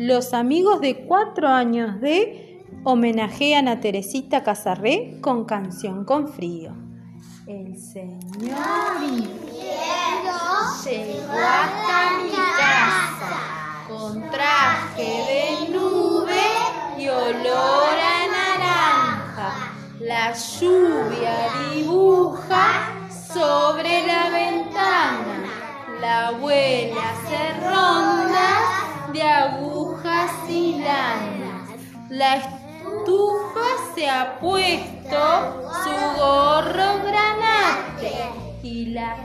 Los amigos de cuatro años de homenajean a Teresita Casarré con canción con frío. El señor llegó hasta mi casa con traje de nube y olor a naranja. La lluvia dibuja sobre la ventana. La abuela se ronda de lanas. La estufa se ha puesto su gorro granate y la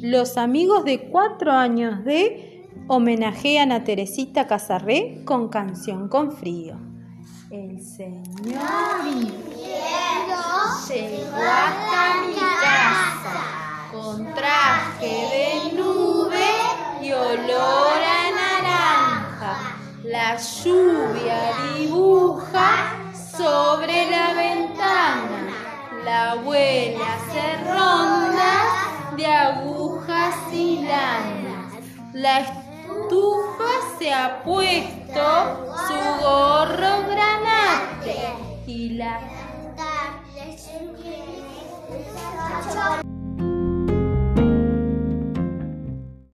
Los amigos de cuatro años de homenajean a Teresita Casarré con canción con frío. El señor traje de nube y olor a naranja. La lluvia dibuja sobre la ventana. La abuela se ronda de agujas y lanas. La estufa se ha puesto su gorro granate y la